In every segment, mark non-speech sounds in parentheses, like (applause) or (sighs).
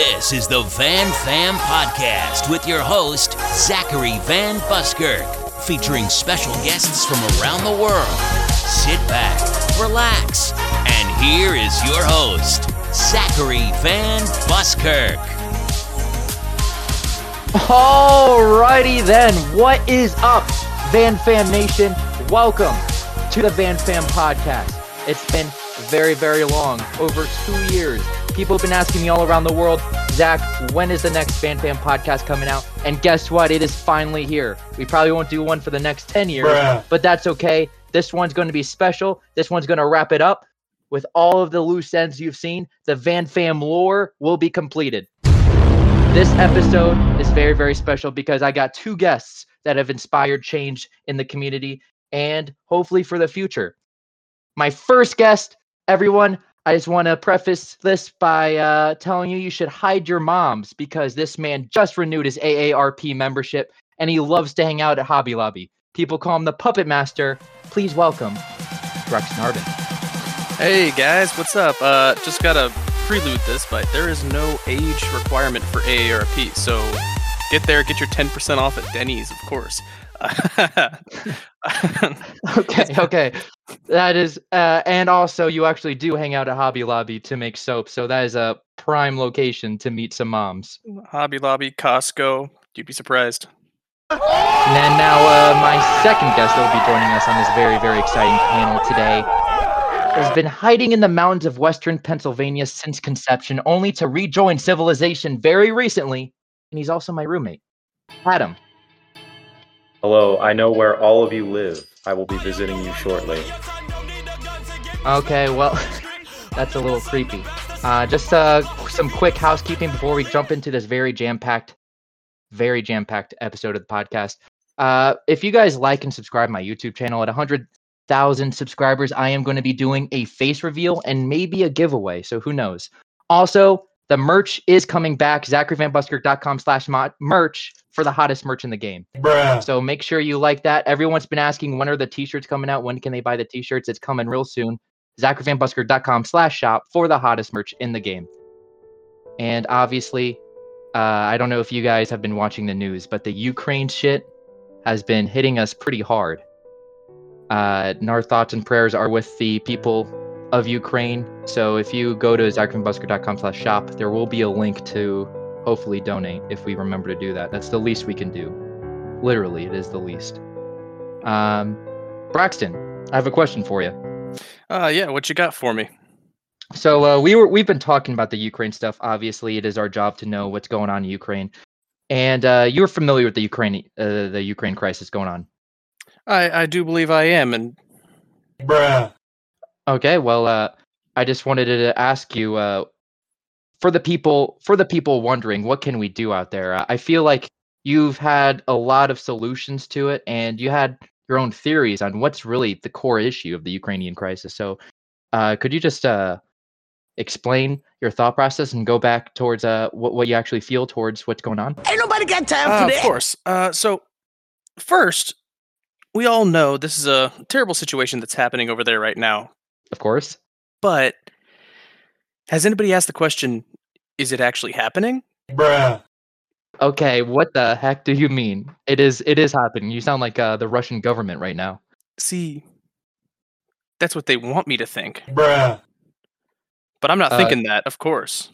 This is the Van Fam Podcast with your host, Zachary Van Buskirk, featuring special guests from around the world. Sit back, relax, and here is your host, Zachary Van Buskirk. Alrighty then, what is up, Van Fam Nation? Welcome to the Van Fam Podcast. It's been very, very long, over two years. People have been asking me all around the world, Zach, when is the next Van Fam podcast coming out? And guess what? It is finally here. We probably won't do one for the next 10 years, Bruh. but that's okay. This one's going to be special. This one's going to wrap it up with all of the loose ends you've seen. The Van Fam lore will be completed. This episode is very, very special because I got two guests that have inspired change in the community and hopefully for the future. My first guest, everyone, I just want to preface this by uh, telling you you should hide your moms because this man just renewed his AARP membership and he loves to hang out at Hobby Lobby. People call him the Puppet Master. Please welcome Braxton Harbin. Hey guys, what's up? Uh, just gotta prelude this, but there is no age requirement for AARP, so get there, get your 10% off at Denny's, of course. Okay, (laughs) okay. That is, uh, and also you actually do hang out at Hobby Lobby to make soap, so that is a prime location to meet some moms. Hobby Lobby, Costco, you'd be surprised. And now, uh, my second guest that will be joining us on this very, very exciting panel today has been hiding in the mountains of western Pennsylvania since conception, only to rejoin civilization very recently. And he's also my roommate, Adam. Hello, I know where all of you live. I will be visiting you shortly. Okay, well, (laughs) that's a little creepy. Uh, just uh, some quick housekeeping before we jump into this very jam-packed, very jam-packed episode of the podcast. Uh, if you guys like and subscribe my YouTube channel at 100,000 subscribers, I am going to be doing a face reveal and maybe a giveaway. So who knows? Also, the merch is coming back. ZacharyVanBuskirk.com slash merch for the hottest merch in the game. Bruh. So make sure you like that. Everyone's been asking when are the t-shirts coming out? When can they buy the t-shirts? It's coming real soon. ZacharyVanBuskirk.com slash shop for the hottest merch in the game. And obviously, uh, I don't know if you guys have been watching the news, but the Ukraine shit has been hitting us pretty hard. Uh, and our thoughts and prayers are with the people of Ukraine. So if you go to ZacharyVanBuskirk.com slash shop, there will be a link to hopefully donate if we remember to do that. That's the least we can do. Literally, it is the least. Um, Braxton, I have a question for you. Uh, yeah, what you got for me? So uh, we were we've been talking about the Ukraine stuff. Obviously, it is our job to know what's going on in Ukraine, and uh, you're familiar with the Ukraine uh, the Ukraine crisis going on. I, I do believe I am, and Bruh. Okay, well, uh, I just wanted to ask you uh, for the people for the people wondering what can we do out there. Uh, I feel like you've had a lot of solutions to it, and you had your own theories on what's really the core issue of the Ukrainian crisis. So, uh, could you just uh, explain your thought process and go back towards uh, what what you actually feel towards what's going on? Ain't nobody got time uh, for of course. Uh, so first, we all know this is a terrible situation that's happening over there right now. Of course. But has anybody asked the question: Is it actually happening? Bruh. Okay, what the heck do you mean? It is it is happening. You sound like uh, the Russian government right now. See, that's what they want me to think. Bruh. But I'm not Uh, thinking that, of course.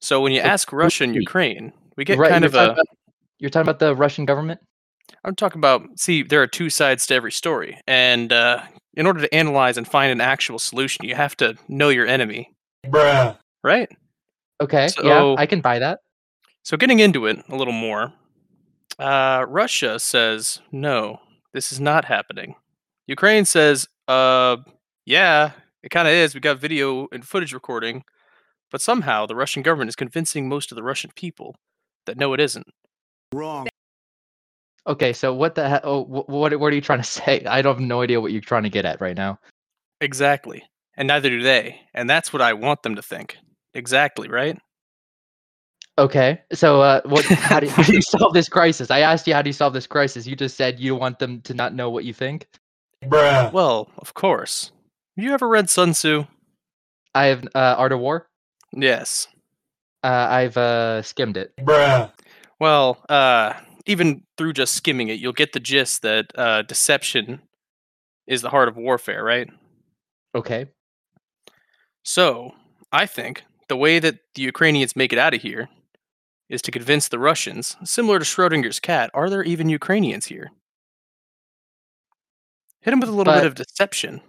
So when you So ask Russia and. Ukraine, we get Right, kind of a. about- You're talking about the Russian government. I'm talking about. See, there are two sides to every story, and uh, in order to analyze and find an actual solution, you have to know your enemy, Bruh. right? Okay, yeah, I can buy that. So getting into it a little more, uh, Russia says no, this is not happening. Ukraine says, uh, yeah, it kind of is. We got video and footage recording, but somehow the Russian government is convincing most of the Russian people that no, it isn't. Wrong. Okay, so what the hell? Oh, what what are you trying (laughs) to say? I don't have no idea what you're trying to get at right now. Exactly, and neither do they, and that's what I want them to think. Exactly, right? Okay, so uh, what? How do, (laughs) how do you solve this crisis? I asked you how do you solve this crisis. You just said you want them to not know what you think. Bruh. Well, of course. Have you ever read Sun Tzu? I have uh, Art of War. Yes. Uh, I've uh, skimmed it. Bruh. Well, uh, even through just skimming it, you'll get the gist that uh, deception is the heart of warfare, right? Okay. So, I think the way that the Ukrainians make it out of here is to convince the Russians, similar to Schrodinger's cat, are there even Ukrainians here? Hit them with a little But- bit of deception.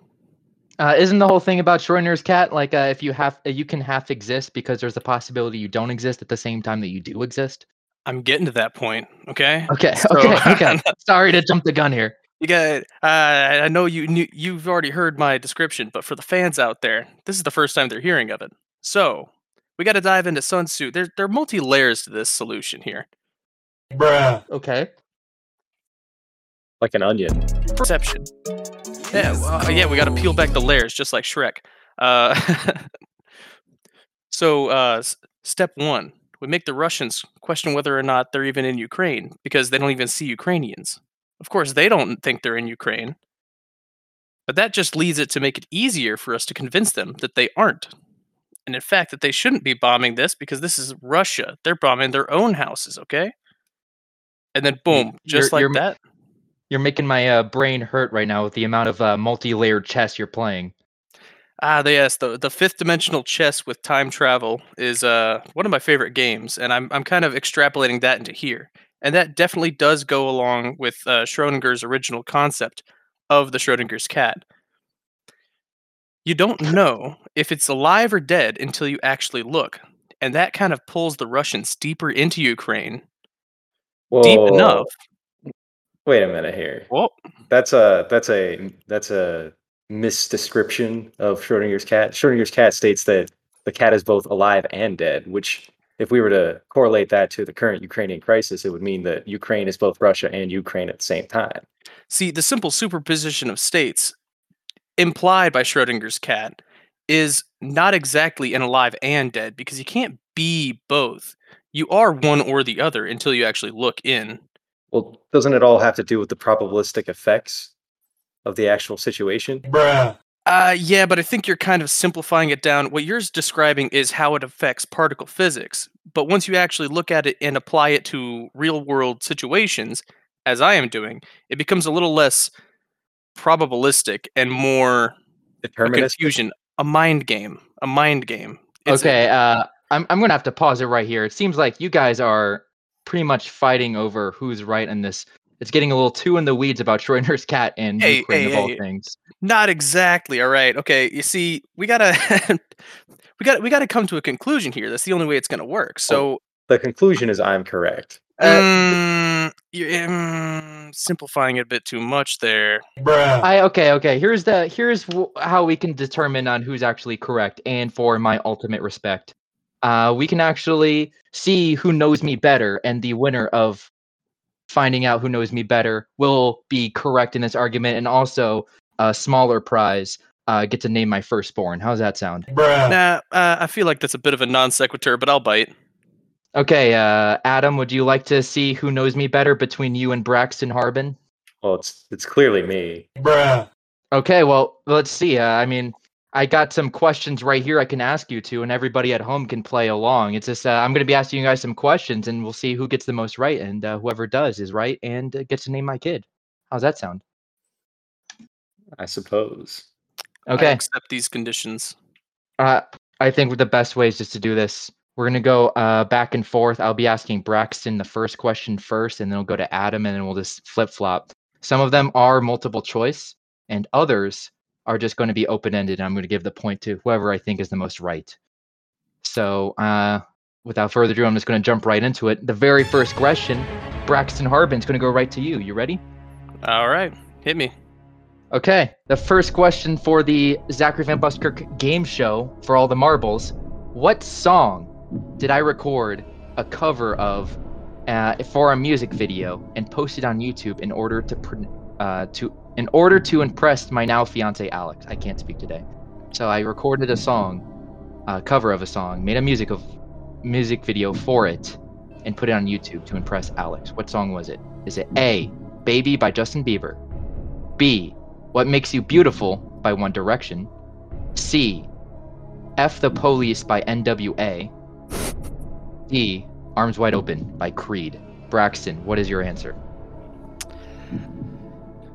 Uh, isn't the whole thing about Schrodinger's cat like uh, if you have you can half exist because there's a possibility you don't exist at the same time that you do exist? I'm getting to that point, okay? Okay. So- Okay. (laughs) Okay. Sorry to jump the gun here. You got. Uh, I know you knew, you've already heard my description, but for the fans out there, this is the first time they're hearing of it. So we got to dive into Sun Tzu. There, there are multi layers to this solution here. Okay. Like an onion. Perception. Yeah, well, uh, yeah, we got to peel back the layers, just like Shrek. Uh, (laughs) so, uh, s- step one, we make the Russians question whether or not they're even in Ukraine because they don't even see Ukrainians. Of course, they don't think they're in Ukraine, but that just leads it to make it easier for us to convince them that they aren't. And in fact, that they shouldn't be bombing this because this is Russia. They're bombing their own houses, okay? And then, boom, just you're- like you're- that. You're making my uh, brain hurt right now with the amount of uh, multi-layered chess you're playing. Ah, the- yes, the the fifth dimensional chess with time travel is uh one of my favorite games, and I'm I'm kind of extrapolating that into here, and that definitely does go along with uh, Schrodinger's original concept of the Schrodinger's cat. You don't know if it's alive or dead until you actually look, and that kind of pulls the Russians deeper into Ukraine, deep enough. Wait a minute here. Well, That's a that's a that's a misdescription of Schrodinger's cat. Schrodinger's cat states that the cat is both alive and dead, which if we were to correlate that to the current Ukrainian crisis, it would mean that Ukraine is both Russia and Ukraine at the same time. See, the simple superposition of states implied by Schrodinger's cat is not exactly an alive and dead because you can't be both. You are one or the other until you actually look in. Well, doesn't it all have to do with the probabilistic effects of the actual situation? Uh, yeah, but I think you're kind of simplifying it down. What you're describing is how it affects particle physics. But once you actually look at it and apply it to real world situations, as I am doing, it becomes a little less probabilistic and more a Deterministic. confusion, a mind game, a mind game. It's a- okay. Uh, I'm I'm gonna have to pause it right here. It seems like you guys are pretty much fighting over who's right in this. It's getting a little too in the weeds about Schrodinger's cat and Hey, Ukraine hey, of all hey. things. Not exactly. All right. Okay. You see, we gotta, (laughs) we got, to we gotta come to a conclusion here. That's the only way it's gonna work. So, The conclusion is I'm correct. Uh, mm, you're mm, simplifying it a bit too much there. Bruh. I okay okay. Here's the here's w- how we can determine on who's actually correct, and for my ultimate respect, uh, we can actually see who knows me better, and the winner of finding out who knows me better will be correct in this argument, and also a smaller prize. Uh, get to name my firstborn. How's that sound? Nah, uh, I feel like that's a bit of a non sequitur, but I'll bite. Okay, uh, Adam, would you like to see who knows me better between you and Braxton Harbin? Well, it's it's clearly me. Okay, well, let's see. Uh, I mean, I got some questions right here I can ask you to, and everybody at home can play along. It's just uh, I'm going to be asking you guys some questions, and we'll see who gets the most right, and uh, whoever does is right and uh, gets to name my kid. How's that sound? I suppose. I Okay, accept these conditions. uh, I think the best way is just to do this. We're gonna go uh, back and forth. I'll be asking Braxton the first question first, and then we'll go to Adam, and then we'll just flip flop. Some of them are multiple choice, and others are just going to be open ended. I'm going to give the point to whoever I think is the most right. So, uh, without further ado, I'm just going to jump right into it. The very first question, Braxton Harbin's going to go right to you. You ready? All right, hit me. Okay. The first question for the Zachary Van Buskirk game show for all the marbles. What song did I record a cover of uh, for a music video and post it on YouTube in order to pr- uh, to in order to impress my now fiance Alex? I can't speak today, so I recorded a song, a cover of a song, made a music of music video for it, and put it on YouTube to impress Alex. What song was it? Is it A, "Baby" by Justin Bieber? B, "What Makes You Beautiful" by One Direction? C, F the Police" by N.W.A. D. Arms Wide Open by Creed. Braxton, what is your answer?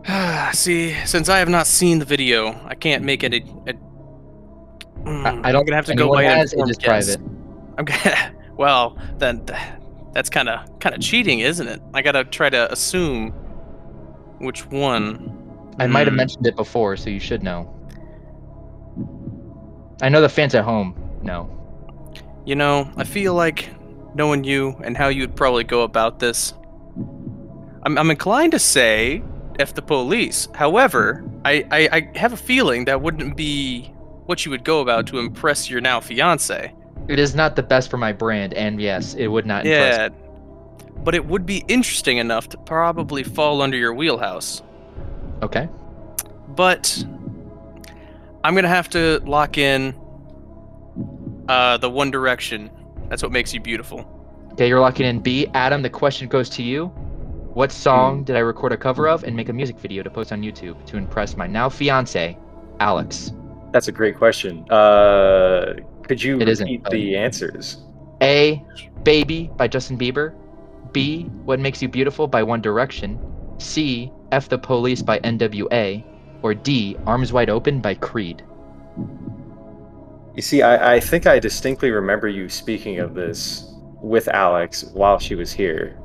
(sighs) See, since I have not seen the video, I can't make any. A, Mm, I, I don't I'm gonna have to go by has, informed guess. private. I'm gonna. (laughs) Well, then that's kind of kind of cheating, isn't it? I gotta try to assume which one. I might have Hmm. mentioned it before, so you should know. I know the fans at home know. You know, I feel like knowing you and how you'd probably go about this, I'm, I'm inclined to say F the police. However, I, I, I have a feeling that wouldn't be what you would go about to impress your now fiance. It is not the best for my brand, and yes, it would not impress. Yeah. But it would be interesting enough to probably fall under your wheelhouse. Okay. But I'm gonna have to lock in uh, the One Direction. That's what makes you beautiful. Okay, you're locking in B. Adam, the question goes to you. What song did I record a cover of and make a music video to post on YouTube to impress my now fiance, Alex? That's a great question. Uh, could you It repeat the answers? A. Baby by Justin Bieber. B. What Makes You Beautiful by One Direction. C. F the Police by NWA. Or D. Arms Wide Open by Creed. You see, I, I think I distinctly remember you speaking of this with Alex while she was here.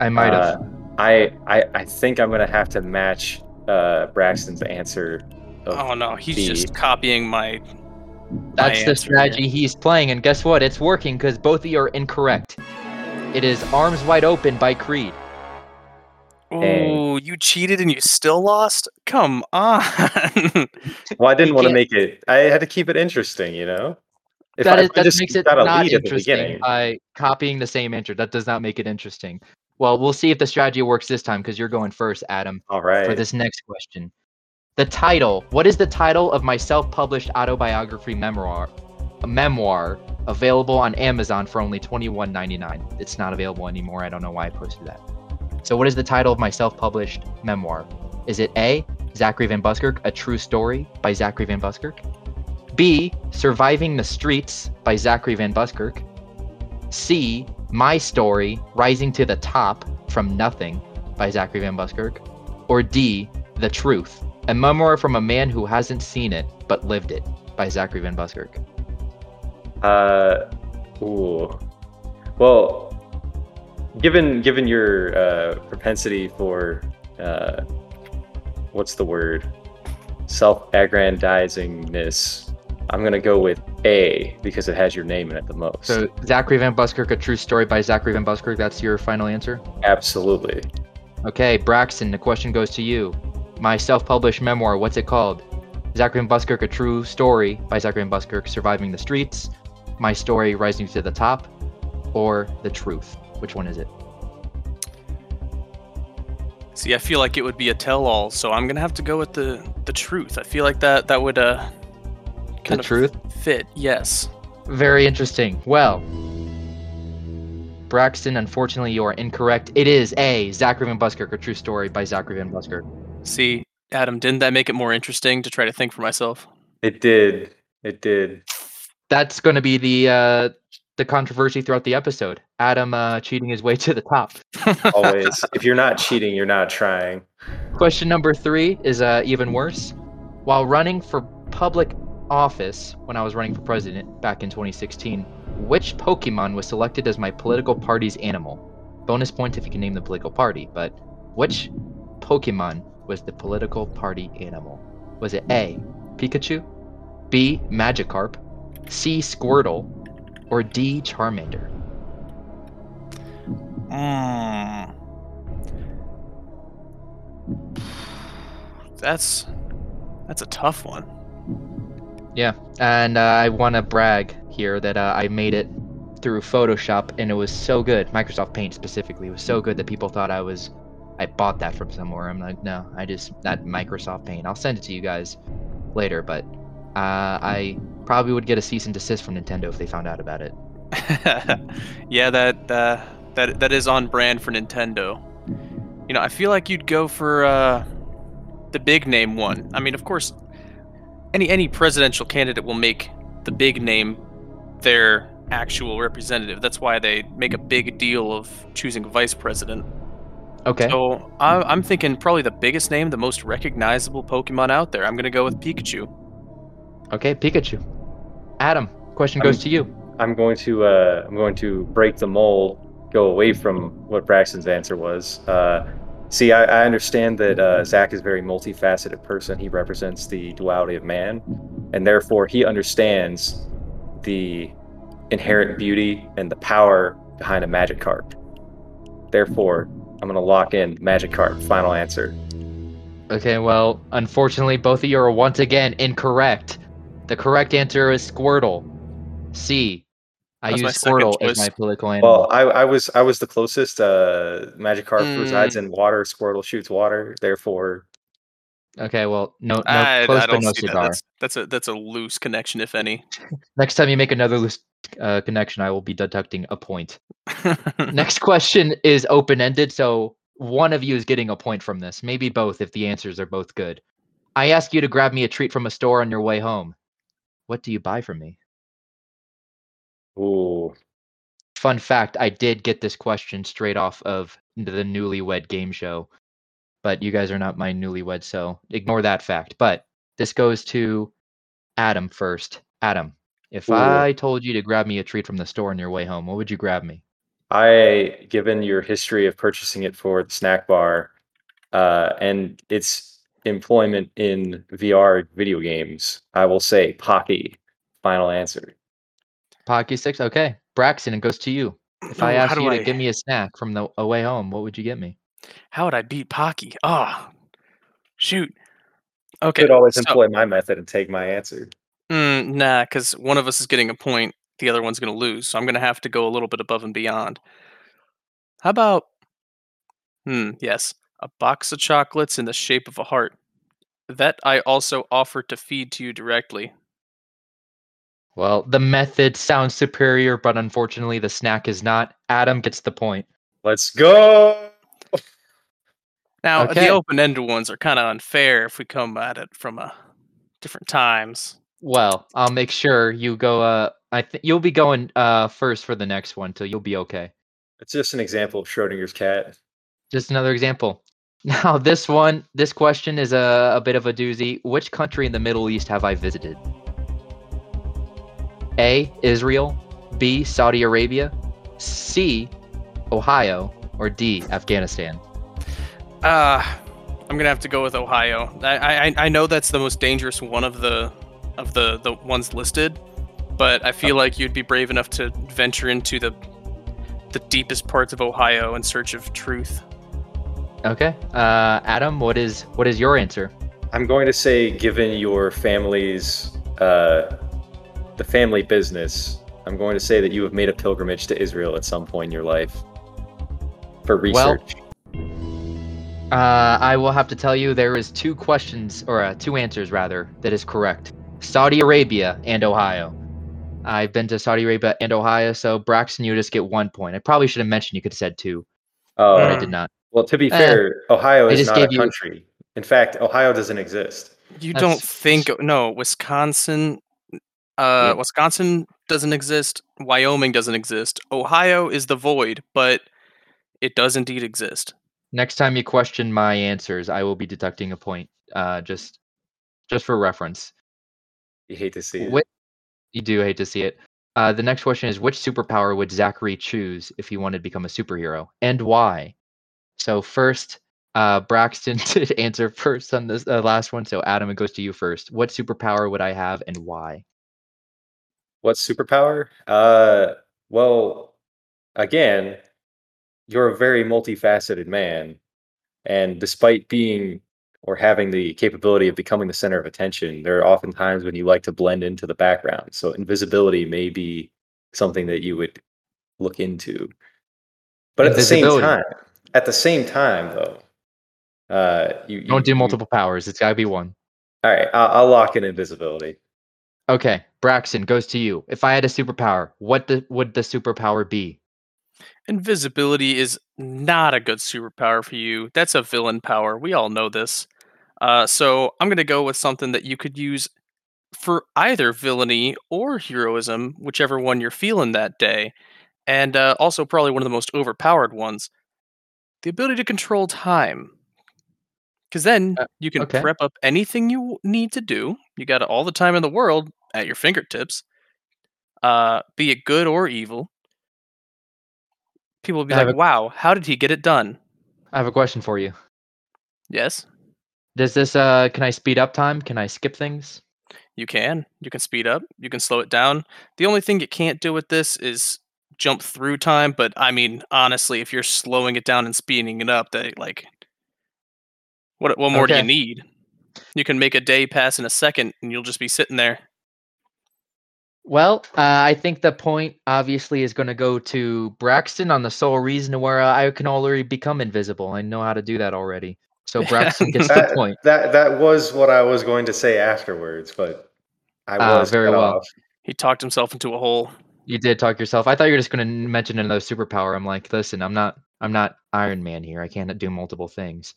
I might have. Uh, I, I I think I'm gonna have to match uh, Braxton's answer. Oh no, he's B. just copying my. That's the answer strategy he's playing, and guess what? It's working because both of you are incorrect. It is Arms Wide Open by Creed. Oh, you cheated and you still lost? Come on. (laughs) Well, I didn't want to make it. I had to keep it interesting, you know. If that I, is, I that just makes it got not lead at the interesting beginning. by copying the same answer. That does not make it interesting. Well, we'll see if the strategy works this time because you're going first, Adam, All right. for this next question. The title. What is the title of my self-published autobiography memoir? A memoir available on Amazon for only $21.99. It's not available anymore. I don't know why I posted that. So, what is the title of my self-published memoir? Is it A. Zachary Van Buskirk, A True Story by Zachary Van Buskirk? B. Surviving the Streets by Zachary Van Buskirk? C. My Story, Rising to the Top from Nothing by Zachary Van Buskirk? Or D. The Truth, a memoir from a man who hasn't seen it but lived it by Zachary Van Buskirk? Uh, ooh. Well, given given your uh, propensity for uh, what's the word, self-aggrandizingness, I'm gonna go with A because it has your name in it the most. So, Zachary Van Buskirk, A True Story by Zachary Van Buskirk, that's your final answer? Absolutely. Okay, Braxton, the question goes to you. My self-published memoir, what's it called? Zachary Van Buskirk, A True Story by Zachary Van Buskirk, Surviving the Streets, My Story, Rising to the Top, or The Truth? Which one is it? See, I feel like it would be a tell-all, so I'm gonna have to go with the the truth. I feel like that that would uh kind the of Truth? Fit. Yes. Very interesting. Well, Braxton, unfortunately, you are incorrect. It is A, Zachary Van Buskirk, A True Story by Zachary Van Buskirk. See, Adam, didn't that make it more interesting to try to think for myself? It did. It did. That's going to be the uh, the controversy throughout the episode. Adam uh, cheating his way to the top. (laughs) Always. (laughs) if you're not cheating, you're not trying. Question number three is uh, even worse. While running for public office, when I was running for president back in 2016, which Pokemon was selected as my political party's animal? Bonus point if you can name the political party, but which Pokemon was the political party animal? Was it A. Pikachu, B. Magikarp, C. Squirtle, or D. Charmander? Mm. (sighs) That's that's a tough one. Yeah, and uh, I want to brag here that uh, I made it through Photoshop, and it was so good. Microsoft Paint specifically was so good that people thought I was, I bought that from somewhere. I'm like, no, I just that Microsoft Paint. I'll send it to you guys later, but uh, I probably would get a cease and desist from Nintendo if they found out about it. (laughs) yeah, that uh, that that is on brand for Nintendo. You know, I feel like you'd go for uh, the big name one. I mean, of course, any any presidential candidate will make the big name their actual representative. That's why they make a big deal of choosing vice president. Okay. So I, I'm thinking probably the biggest name, the most recognizable Pokemon out there. I'm gonna go with Pikachu. Okay, Pikachu. Adam, question goes I'm- to you. I'm going to uh, I'm going to break the mold, go away from what Braxton's answer was. Uh, see, I, I understand that uh, Zach is a very multifaceted person. He represents the duality of man, and therefore he understands the inherent beauty and the power behind a Magikarp. Therefore, I'm going to lock in Magikarp. Final answer. Okay, well, unfortunately, both of you are once again incorrect. The correct answer is Squirtle. C. I use second Squirtle as my political animal. Well, I, I was I was the closest. Uh, Magikarp resides Mm. in water. Squirtle shoots water. Therefore, okay, well, no, no I, close I but don't no see that. That's, that's a that's a loose connection, if any. (laughs) Next time you make another loose uh, connection, I will be deducting a point. (laughs) Next question is open ended, so one of you is getting a point from this. Maybe both if the answers are both good. I ask you to grab me a treat from a store on your way home. What do you buy from me? Ooh, Fun fact I did get this question straight off of the newlywed game show, but you guys are not my newlywed, so ignore that fact. But this goes to Adam first. Adam, if Ooh. I told you to grab me a treat from the store on your way home, what would you grab me? I, given your history of purchasing it for the snack bar, uh, and its employment in VR video games, I will say Pocky. Final answer. Pocky six. Okay, Braxton, it goes to you. If I Ooh, how asked do you to give me a snack from the away home, what would you get me? How would I beat Pocky? Ah, shoot. Okay. Could always so- employ my method and take my answer. Mm, nah, because one of us is getting a point, the other one's going to lose. So I'm going to have to go a little bit above and beyond. How about, hmm, yes, a box of chocolates in the shape of a heart. That I also offer to feed to you directly. Well, the method sounds superior, but unfortunately, the snack is not. Adam gets the point. Let's go. Now, Okay. the open ended ones are kind of unfair if we come at it from uh, different times. Well, I'll make sure you go. Uh, I think you'll be going uh first for the next one, so you'll be okay. It's just an example of Schrodinger's cat. Just another example. (laughs) Now, this one, this question is a, a bit of a doozy. Which country in the Middle East have I visited? A. Israel. B. Saudi Arabia. C. Ohio. Or D. Afghanistan. Uh, I'm gonna have to go with Ohio. I, I I know that's the most dangerous one of the of the the ones listed, but I feel like you'd be brave enough to venture into the the deepest parts of Ohio in search of truth. Okay. Uh, Adam, what is what is your answer? I'm going to say, given your family's uh, the family business, I'm going to say that you have made a pilgrimage to Israel at some point in your life for Well, research. Uh, I will have to tell you there is two questions or uh, two answers rather that is correct. Saudi Arabia and Ohio. I've been to Saudi Arabia and Ohio, so Braxton, you just get one point. I probably should have mentioned you could have said two, Oh, but I did not. well, to be Eh, fair, Ohio is not a gave you- country. In fact, Ohio doesn't exist. You That's- don't think no Wisconsin? Uh, Yep. Wisconsin doesn't exist. Wyoming doesn't exist. Ohio is the void, but it does indeed exist. Next time you question my answers, I will be deducting a point. Uh, just, just for reference. You hate to see it. What you do hate to see it. Uh, the next question is which superpower would Zachary choose if he wanted to become a superhero, and why? So first, uh, Braxton (laughs) to answer first on this uh, last one. So Adam, it goes to you first. What superpower would I have, and why? What superpower? Uh, well, again, you're a very multifaceted man, and despite being or having the capability of becoming the center of attention, there are often times when you like to blend into the background. So invisibility may be something that you would look into. But at the same time, at the same time, though, uh, you, you Don't do you- multiple powers. It's got to be one. All right, I'll, I'll lock in invisibility. Okay, Braxton goes to you. If I had a superpower, what the, would the superpower be? Invisibility is not a good superpower for you. That's a villain power. We all know this. Uh, so I'm gonna go with something that you could use for either villainy or heroism, whichever one you're feeling that day, and uh, also probably one of the most overpowered ones. The ability to control time. Because then Uh, you can okay. prep up anything you need to do. You got all the time in the world at your fingertips, uh, be it good or evil. People will be I like, a- wow, how did he get it done? I have a question for you. Yes, Does this uh can I speed up time? Can I skip things? you can. You can speed up, you can slow it down. The only thing you can't do with this is jump through time, but I mean, honestly, if you're slowing it down and speeding it up, they like what what more do you need? You can make a day pass in a second and you'll just be sitting there. Well, uh, I think the point obviously is going to go to Braxton on the sole reason where uh, I can already become invisible. I know how to do that already. So (laughs) Braxton gets the That, point. that that was what I was going to say afterwards, but I Ah, was very cut well. off. He talked himself into a hole. You did talk yourself. I thought you were just going to mention another superpower. I'm like, listen, I'm not, I'm not Iron Man here. I can't do multiple things.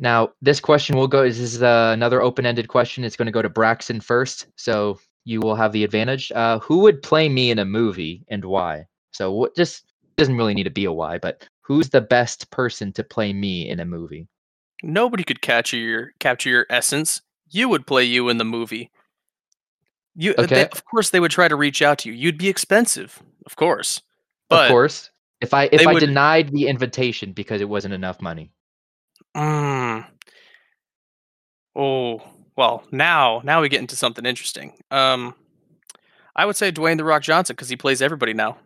Now, this question will go. This is uh, another open-ended question. It's going to go to Braxton first, so you will have the advantage. Uh, who would play me in a movie and why? So, what? Just doesn't really need to be a why, but who's the best person to play me in a movie? Nobody could capture your capture your essence. You would play you in the movie. You, uh, they- of course, they would try to reach out to you. You'd be expensive, of course. But of course, if I if I would- denied the invitation because it wasn't enough money. Mm. Oh well, now now we get into something interesting. Um, I would say Dwayne the Rock Johnson because he plays everybody now.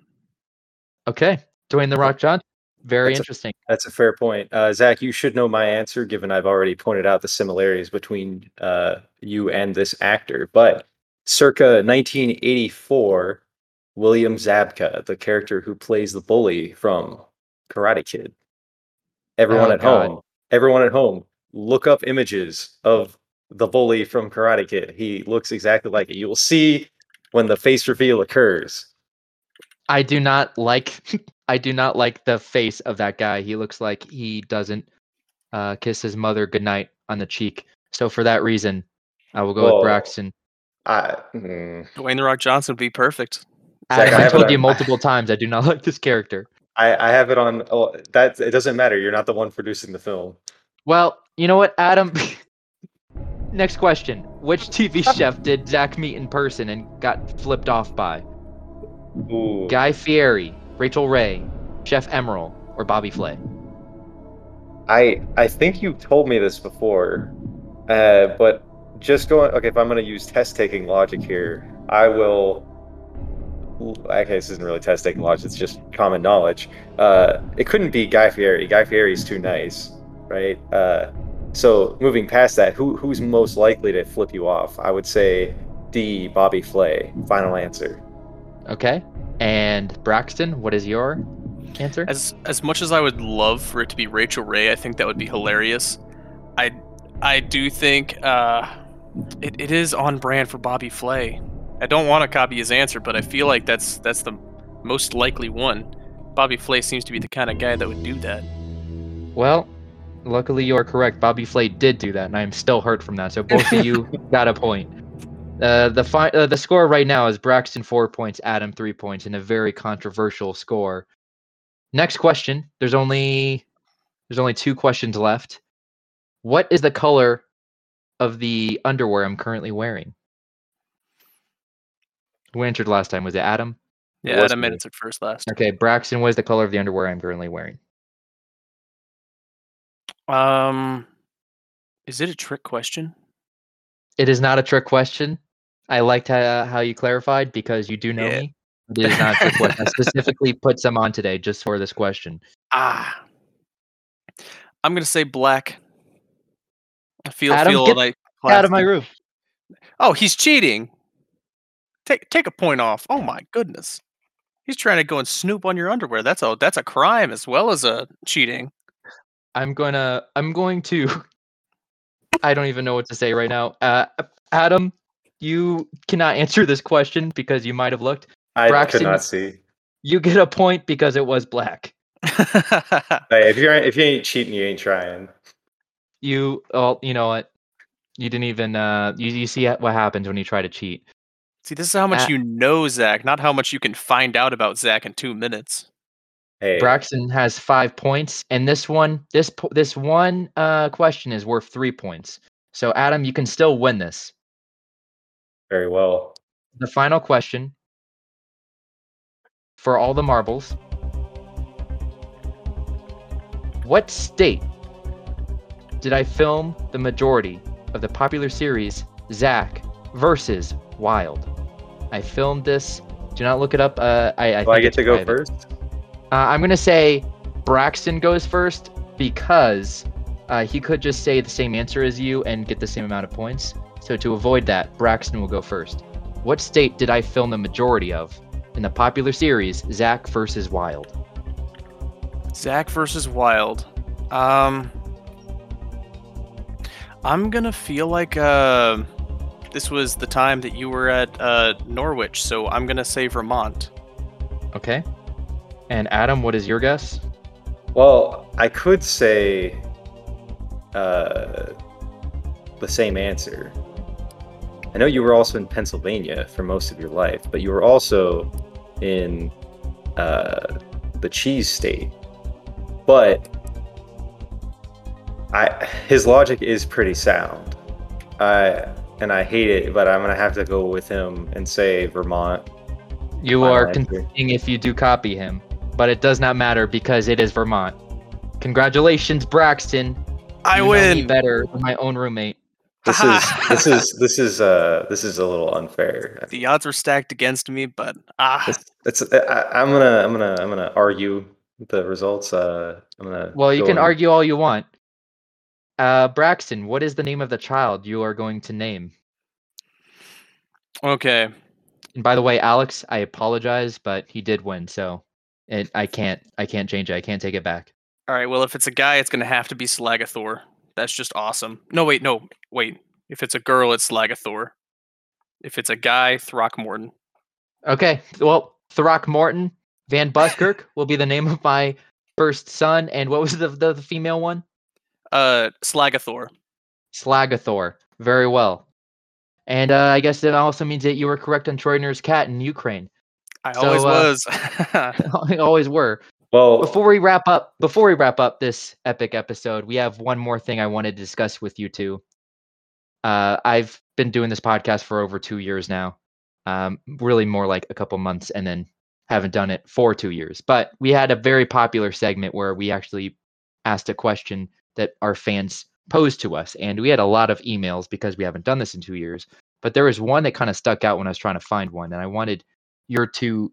Okay, Dwayne the Rock Johnson. Very That's a- interesting. That's a fair point. Uh, Zach, you should know my answer given I've already pointed out the similarities between uh, you and this actor. But circa 1984, William Zabka, the character who plays the bully from Karate Kid. Everyone Oh, at God. home, everyone at home, look up images of the bully from Karate Kid. He looks exactly like it. You will see when the face reveal occurs. I do not like (laughs) I do not like the face of that guy. He looks like he doesn't uh, kiss his mother goodnight on the cheek. So for that reason, I will go Whoa. with Braxton. I, mm, Dwayne the Rock Johnson would be perfect. Zach, Adam, I I told a- you multiple times I do not (laughs) like this character. I, I have it on. Oh, that it doesn't matter. You're not the one producing the film. Well, you know what, Adam? (laughs) Next question. Which TV (laughs) chef did Zach meet in person and got flipped off by? Ooh. Guy Fieri, Rachael Ray, Chef Emeril, or Bobby Flay? I I think you told me this before, uh, but just going. Okay, if I'm going to use test taking logic here, I will. Okay, this isn't really test taking logic. It's just common knowledge. Uh, it couldn't be Guy Fieri. Guy Fieri's too nice, right? Uh, so moving past that, who who's most likely to flip you off? I would say D. Bobby Flay. Final answer. Okay. And Braxton, what is your answer? As as much as I would love for it to be Rachael Ray, I think that would be hilarious. I I do think uh, it, it is on brand for Bobby Flay. I don't want to copy his answer, but I feel like that's that's the most likely one. Bobby Flay seems to be the kind of guy that would do that. Well, luckily you are correct. Bobby Flay did do that, and I am still hurt from that. So both of you (laughs) got a point. Uh, the fi- uh, the score right now is Braxton four points, Adam three points, in a very controversial score. Next question. There's only there's only two questions left. What is the color of the underwear I'm currently wearing? Who answered last time? Was it Adam? Yeah, Adam me. minutes at first last. Okay, Braxton. What is the color of the underwear I'm currently wearing? Um, is it a trick question? It is not a trick question. I liked how, how you clarified because you do know Yeah. me. It is not a trick question. I specifically put some on today just for this question. Ah, I'm gonna say black. I feel Adam, feel like Out of my room. Oh, he's cheating. Take take a point off. Oh my goodness. He's trying to go and snoop on your underwear. That's a that's a crime as well as a cheating. I'm gonna. I'm going to. (laughs) I don't even know what to say right now. Uh, Adam, you cannot answer this question because you might have looked. I Braxton- could not see. You get a point because it was black. (laughs) Hey, if you're if you ain't cheating, you ain't trying. You. Oh, you know what? You didn't even uh you, you see what happens when you try to cheat. See, this is how much Uh, you know Zach, not how much you can find out about Zach in two minutes. Hey, Braxton has five points, and this one, this this one uh, question is worth three points. So Adam, you can still win this. very well. The final question for all the marbles: What state did I film the majority of the popular series Zach versus Wild? I filmed this. Do not look it up. Uh, I, I Do I get to go private. first? Uh, I'm gonna say Braxton goes first because uh, he could just say the same answer as you and get the same amount of points. So to avoid that, Braxton will go first. What state did I film the majority of in the popular series Zach versus Wild? Zach versus Wild. Um, I'm gonna feel like uh, this was the time that you were at uh, Norwich, so I'm gonna say Vermont. Okay. And Adam, what is your guess? Well, I could say uh, the same answer. I know you were also in Pennsylvania for most of your life, but you were also in uh, the cheese state. But I, his logic is pretty sound. I and I hate it, but I'm gonna have to go with him and say Vermont. You are answer. if you do copy him, but it does not matter because it is Vermont. Congratulations, Braxton. I You know me win. better than my own roommate. This is this is this is uh this is a little unfair. The odds were stacked against me, but ah, It's, it's I, I'm gonna I'm gonna I'm gonna argue the results. Uh, I'm gonna. Well, you go can and- argue all you want. Uh, Braxton, what is the name of the child you are going to name? okay. And by the way, Alex, I apologize, but he did win, so it, I can't I can't change it. I can't take it back. All right. Well, if it's a guy, it's gonna have to be Slagathor. That's just awesome. No, wait, no, wait. If it's a girl, it's Slagathor. If it's a guy, Throckmorton. Okay, well, Throckmorton Van Buskirk (laughs) will be the name of my first son, and what was the the, the female one? Uh, Slagathor. Slagathor. Very well. And uh, I guess it also means that you were correct on Schrodinger's cat in Ukraine. I So, always uh, was. (laughs) (laughs) You always were. Well, before we wrap up before we wrap up this epic episode we have one more thing i want to discuss with you two uh, i've been doing this podcast for over two years now um, really more like a couple months and then haven't done it for two years but we had a very popular segment where we actually asked a question that our fans posed to us and we had a lot of emails because we haven't done this in two years but there was one that kind of stuck out when i was trying to find one and i wanted your two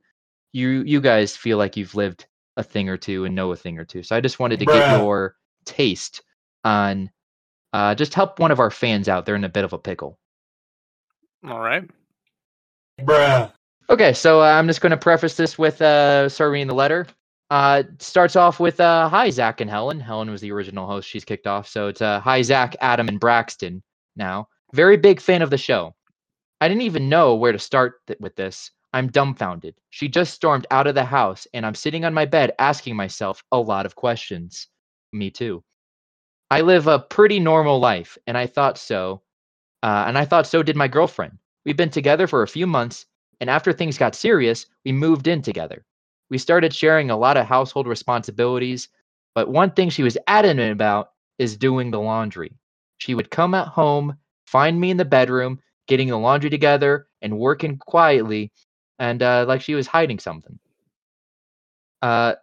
you you guys feel like you've lived a thing or two and know a thing or two. So I just wanted to get your taste on uh, just help one of our fans out. They're in a bit of a pickle. All right. Bruh. Okay, so uh, I'm just going to preface this with uh, start reading the letter. Uh, starts off with uh, Hi, Zach and Helen. Helen was the original host. She's kicked off. So it's uh, Hi, Zach, Adam, and Braxton now. Very big fan of the show. I didn't even know where to start th- with this. I'm dumbfounded. She just stormed out of the house, and I'm sitting on my bed asking myself a lot of questions. Me too. I live a pretty normal life, and I thought so. Uh, and I thought so did my girlfriend. We've been together for a few months, and after things got serious, we moved in together. We started sharing a lot of household responsibilities, but one thing she was adamant about is doing the laundry. She would come at home, find me in the bedroom, getting the laundry together, and working quietly, and uh, like she was hiding something. Uh,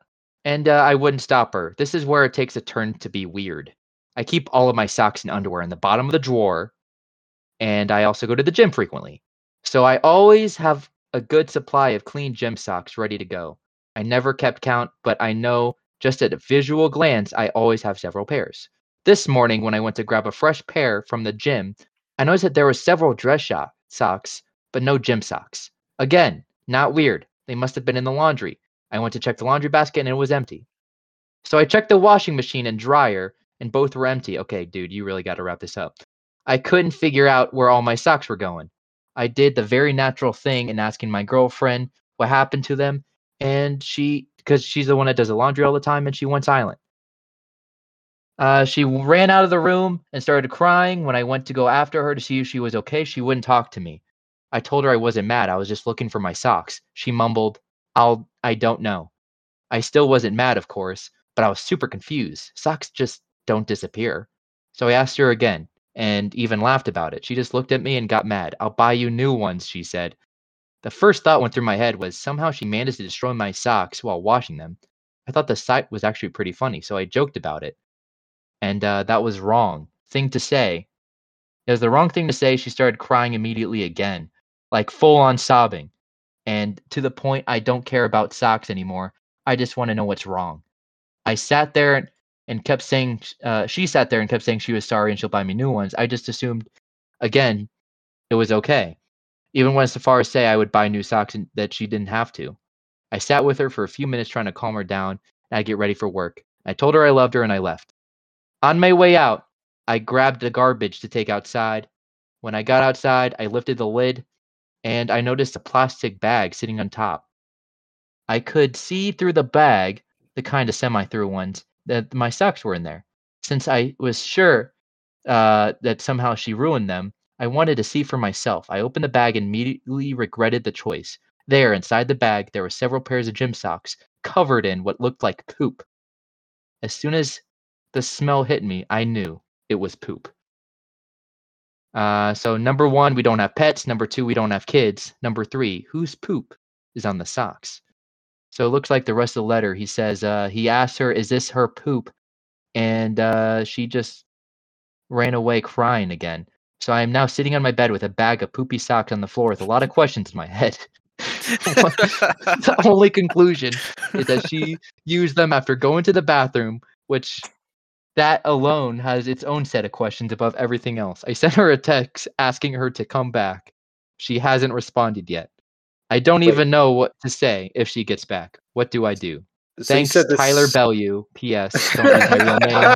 and uh, I wouldn't stop her. This is where it takes a turn to be weird. I keep all of my socks and underwear in the bottom of the drawer, and I also go to the gym frequently. So I always have a good supply of clean gym socks ready to go. I never kept count, but I know just at a visual glance, I always have several pairs. This morning, when I went to grab a fresh pair from the gym, I noticed that there were several dress shop socks, but no gym socks. Again, not weird. They must have been in the laundry. I went to check the laundry basket and it was empty. So I checked the washing machine and dryer, and both were empty. Okay, dude, you really got to wrap this up. I couldn't figure out where all my socks were going. I did the very natural thing in asking my girlfriend what happened to them, and she, because she's the one that does the laundry all the time, and she went silent. Uh, she ran out of the room and started crying. When I went to go after her to see if she was okay, she wouldn't talk to me. I told her I wasn't mad. I was just looking for my socks. She mumbled, "I'll I don't know." I still wasn't mad, of course, but I was super confused. Socks just don't disappear. So I asked her again and even laughed about it. She just looked at me and got mad. "I'll buy you new ones," she said. The first thought went through my head was somehow she managed to destroy my socks while washing them. I thought the sight was actually pretty funny, so I joked about it. And uh, that was wrong thing to say. It was the wrong thing to say. She started crying immediately again, like full on sobbing. And to the point, I don't care about socks anymore. I just want to know what's wrong. I sat there and, kept saying, uh, she sat there and kept saying she was sorry and she'll buy me new ones. I just assumed, again, it was okay. Even went so far as say I would buy new socks and that she didn't have to. I sat with her for a few minutes trying to calm her down and I'd get ready for work. I told her I loved her and I left. On my way out, I grabbed the garbage to take outside. When I got outside, I lifted the lid and I noticed a plastic bag sitting on top. I could see through the bag, the kind of semi through ones, that my socks were in there. Since I was sure uh, that somehow she ruined them, I wanted to see for myself. I opened the bag and immediately regretted the choice. There, inside the bag, there were several pairs of gym socks covered in what looked like poop. As soon as the smell hit me, I knew it was poop. Uh, so number one, we don't have pets. Number two, we don't have kids. Number three, whose poop is on the socks? So it looks like the rest of the letter. He says uh, he asked her, "Is this her poop?" And uh, she just ran away crying again. So I am now sitting on my bed with a bag of poopy socks on the floor with a lot of questions in my head. (laughs) (laughs) the only conclusion is that she used them after going to the bathroom, which that alone has its own set of questions above everything else. I sent her a text asking her to come back. She hasn't responded yet. I don't Wait. even know what to say if she gets back. What do I do? So Thanks, this- Tyler Bellew. P.S. Don't use my real name.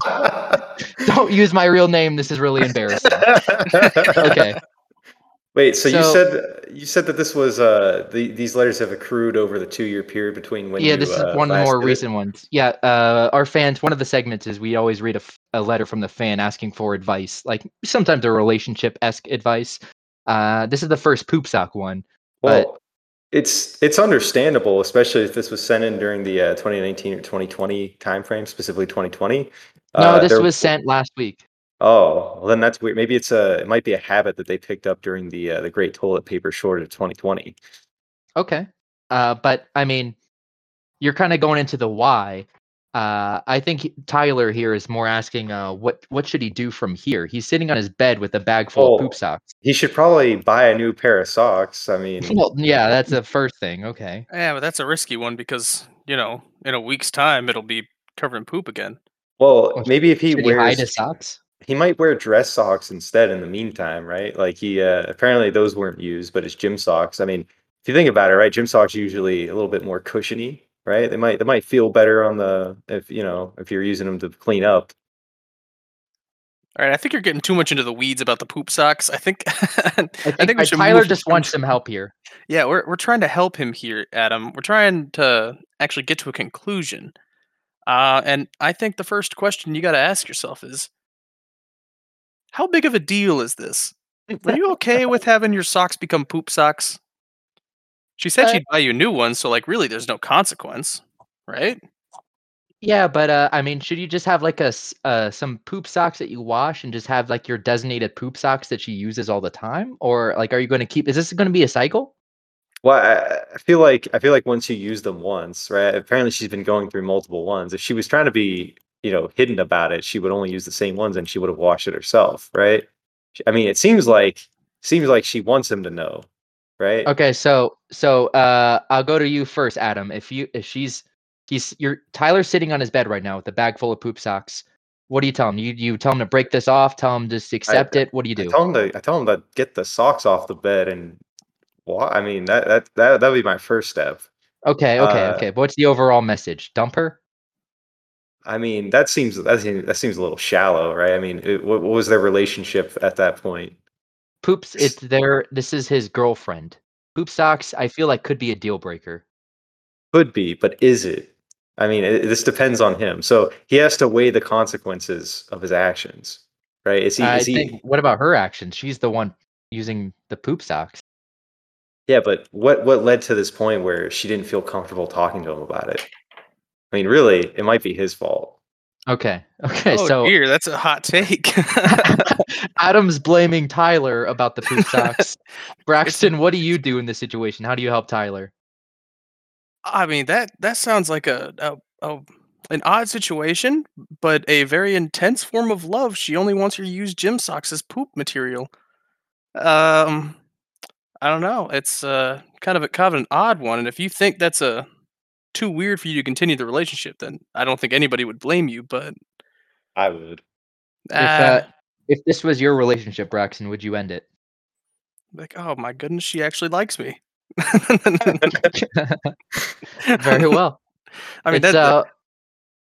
(laughs) Don't use my real name. This is really embarrassing. (laughs) Okay. Wait, so, you said you said that this was uh the, these letters have accrued over the two year period between when yeah, you, this is uh, one of the more recent ones. Yeah, uh, our fans. One of the segments is we always read a, f- a letter from the fan asking for advice, like sometimes a relationship esque advice. Uh, this is the first poop sock one. but- Well, it's it's understandable, especially if this was sent in during the uh, 2019 or 2020 timeframe, specifically 2020. No, Uh, this there- was sent last week. Oh, well, then that's weird. Maybe it's a it might be a habit that they picked up during the uh, the Great Toilet Paper Shortage of 2020. Okay. Uh, but I mean, you're kind of going into the why. Uh, I think he- Tyler here is more asking, uh, what what should he do from here? He's sitting on his bed with a bag full Oh. of poop socks. He should probably buy a new pair of socks. I mean, Well, yeah, that's the first thing. Okay. Yeah, but that's a risky one because you know in a week's time it'll be covered in poop again. well, Well, maybe if he Should he hide wears his socks? He might wear dress socks instead in the meantime, right? Like he uh, apparently those weren't used, but his gym socks. I mean, if you think about it, right, gym socks are usually a little bit more cushiony, right? They might they might feel better on the if you know if you're using them to clean up. All right, I think you're getting too much into the weeds about the poop socks. I think (laughs) I I think, we uh, should Tyler just wants some help here. Yeah, we're we're trying to help him here, Adam. We're trying to actually get to a conclusion. Uh, and I think the first question you got to ask yourself is, how big of a deal is this? Are (laughs) you okay with having your socks become poop socks? She said Uh, she'd buy you new ones, so like really, there's no consequence, right? Yeah, but uh, I mean, should you just have like a uh, some poop socks that you wash and just have like your designated poop socks that she uses all the time, or like are you going to keep? Is this going to be a cycle? Well, I, I feel like I feel like once you use them once, right? Apparently, she's been going through multiple ones. If she was trying to be, you know, hidden about it, she would only use the same ones, and she would have washed it herself, right? I mean, it seems like seems like she wants him to know, right? Okay, so so uh, I'll go to you first, Adam. If you if she's he's you're Tyler's sitting on his bed right now with a bag full of poop socks. What do you tell him? You you tell him to break this off. Tell him just accept it. What do you do I tell him to I tell him to get the socks off the bed and well, I mean that that that that'd be my first step. Okay, okay, uh, okay. But what's the overall message? Dump her. I mean that seems that seems, that seems a little shallow, right? I mean, it, what, what was their relationship at that point? Poops. It's their. This is his girlfriend. Poop socks. I feel like could be a deal breaker. Could be, but is it? I mean, it, this depends on him. So he has to weigh the consequences of his actions, right? Is he? I Is he? What about her actions? She's the one using the poop socks. Yeah, but what what led to this point where she didn't feel comfortable talking to him about it? I mean, really, it might be his fault. Okay. (laughs) Okay. oh so dear, that's a hot take. (laughs) Adam's blaming Tyler about the poop (laughs) socks. Braxton, what do you do in this situation? How do you help Tyler? I mean that that sounds like a, a, a an odd situation, but a very intense form of love. She only wants her to use gym socks as poop material. Um, I don't know. It's uh, kind of a kind of an odd one, and if you think that's a too weird for you to continue the relationship, then I don't think anybody would blame you. But I would. If uh, uh, if this was your relationship, Braxton, would you end it? like, oh my goodness, she actually likes me. (laughs) Very well. (laughs) I mean, it's that, uh,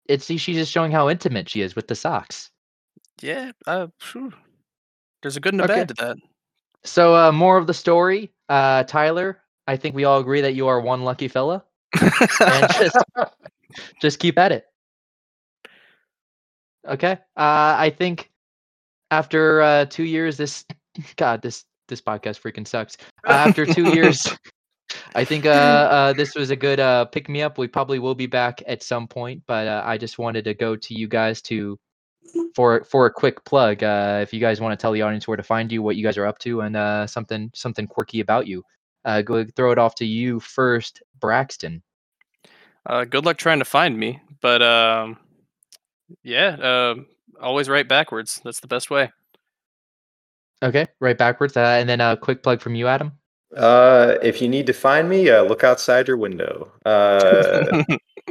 it's she's just showing how intimate she is with the socks. yeah. Uh, phew. There's a good and a Okay. bad to that. So, uh, more of the story, uh, Tyler. I think we all agree that you are one lucky fella, and (laughs) just just keep at it. Okay. Uh, I think after uh, two years, this (laughs) God, this this podcast freaking sucks. Uh, after two years, (laughs) I think uh, uh, this was a good uh, pick me up. We probably will be back at some point, but uh, I just wanted to go to you guys to for for a quick plug. Uh, if you guys want to tell the audience where to find you, what you guys are up to, and uh, something something quirky about you, uh, go throw it off to you first, Braxton. Uh, good luck trying to find me, but um, yeah, uh, always write backwards. That's the best way. Okay, right backwards, uh, and then a quick plug from you, Adam. Uh, if you need to find me, uh, look outside your window. Uh,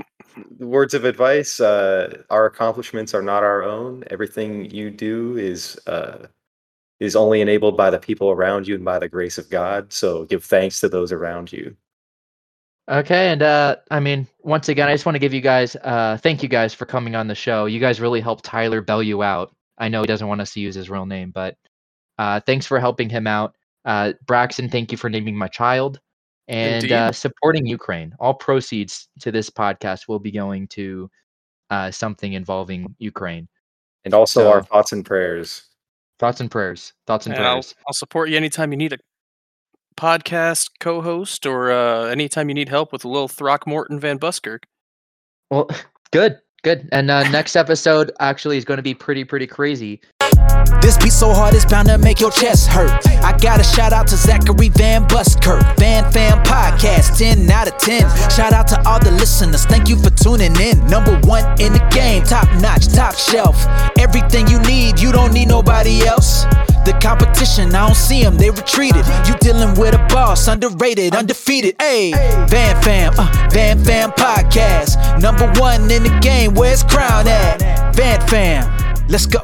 (laughs) words of advice: uh, Our accomplishments are not our own. Everything you do is uh, is only enabled by the people around you and by the grace of God. So give thanks to those around you. Okay, and uh, I mean, once again, I just want to give you guys, uh, thank you guys for coming on the show. You guys really helped Tyler bail you out. I know he doesn't want us to use his real name, but uh, thanks for helping him out. Uh, Braxton, thank you for naming my child and uh, supporting Ukraine. All proceeds to this podcast will be going to uh, something involving Ukraine. And also our thoughts and prayers. Thoughts and prayers. Thoughts and And I'll, prayers. I'll support you anytime you need a podcast co-host or uh, anytime you need help with a little Throckmorton Van Buskirk. Well, (laughs) good, good. And uh, next episode actually is going to be pretty, pretty crazy. This beat so hard it's bound to make your chest hurt. I got a shout out to Zachary Van Buskirk, Van Fam Podcast, 10 out of 10. Shout out to all the listeners, thank you for tuning in. Number one in the game, top notch, top shelf. Everything you need, you don't need nobody else. The competition, I don't see them, they retreated. You dealing with a boss, underrated, undefeated. Hey, Van Fam, uh, Van Fam Podcast. Number one in the game, where's Crown at? Van Fam, let's go.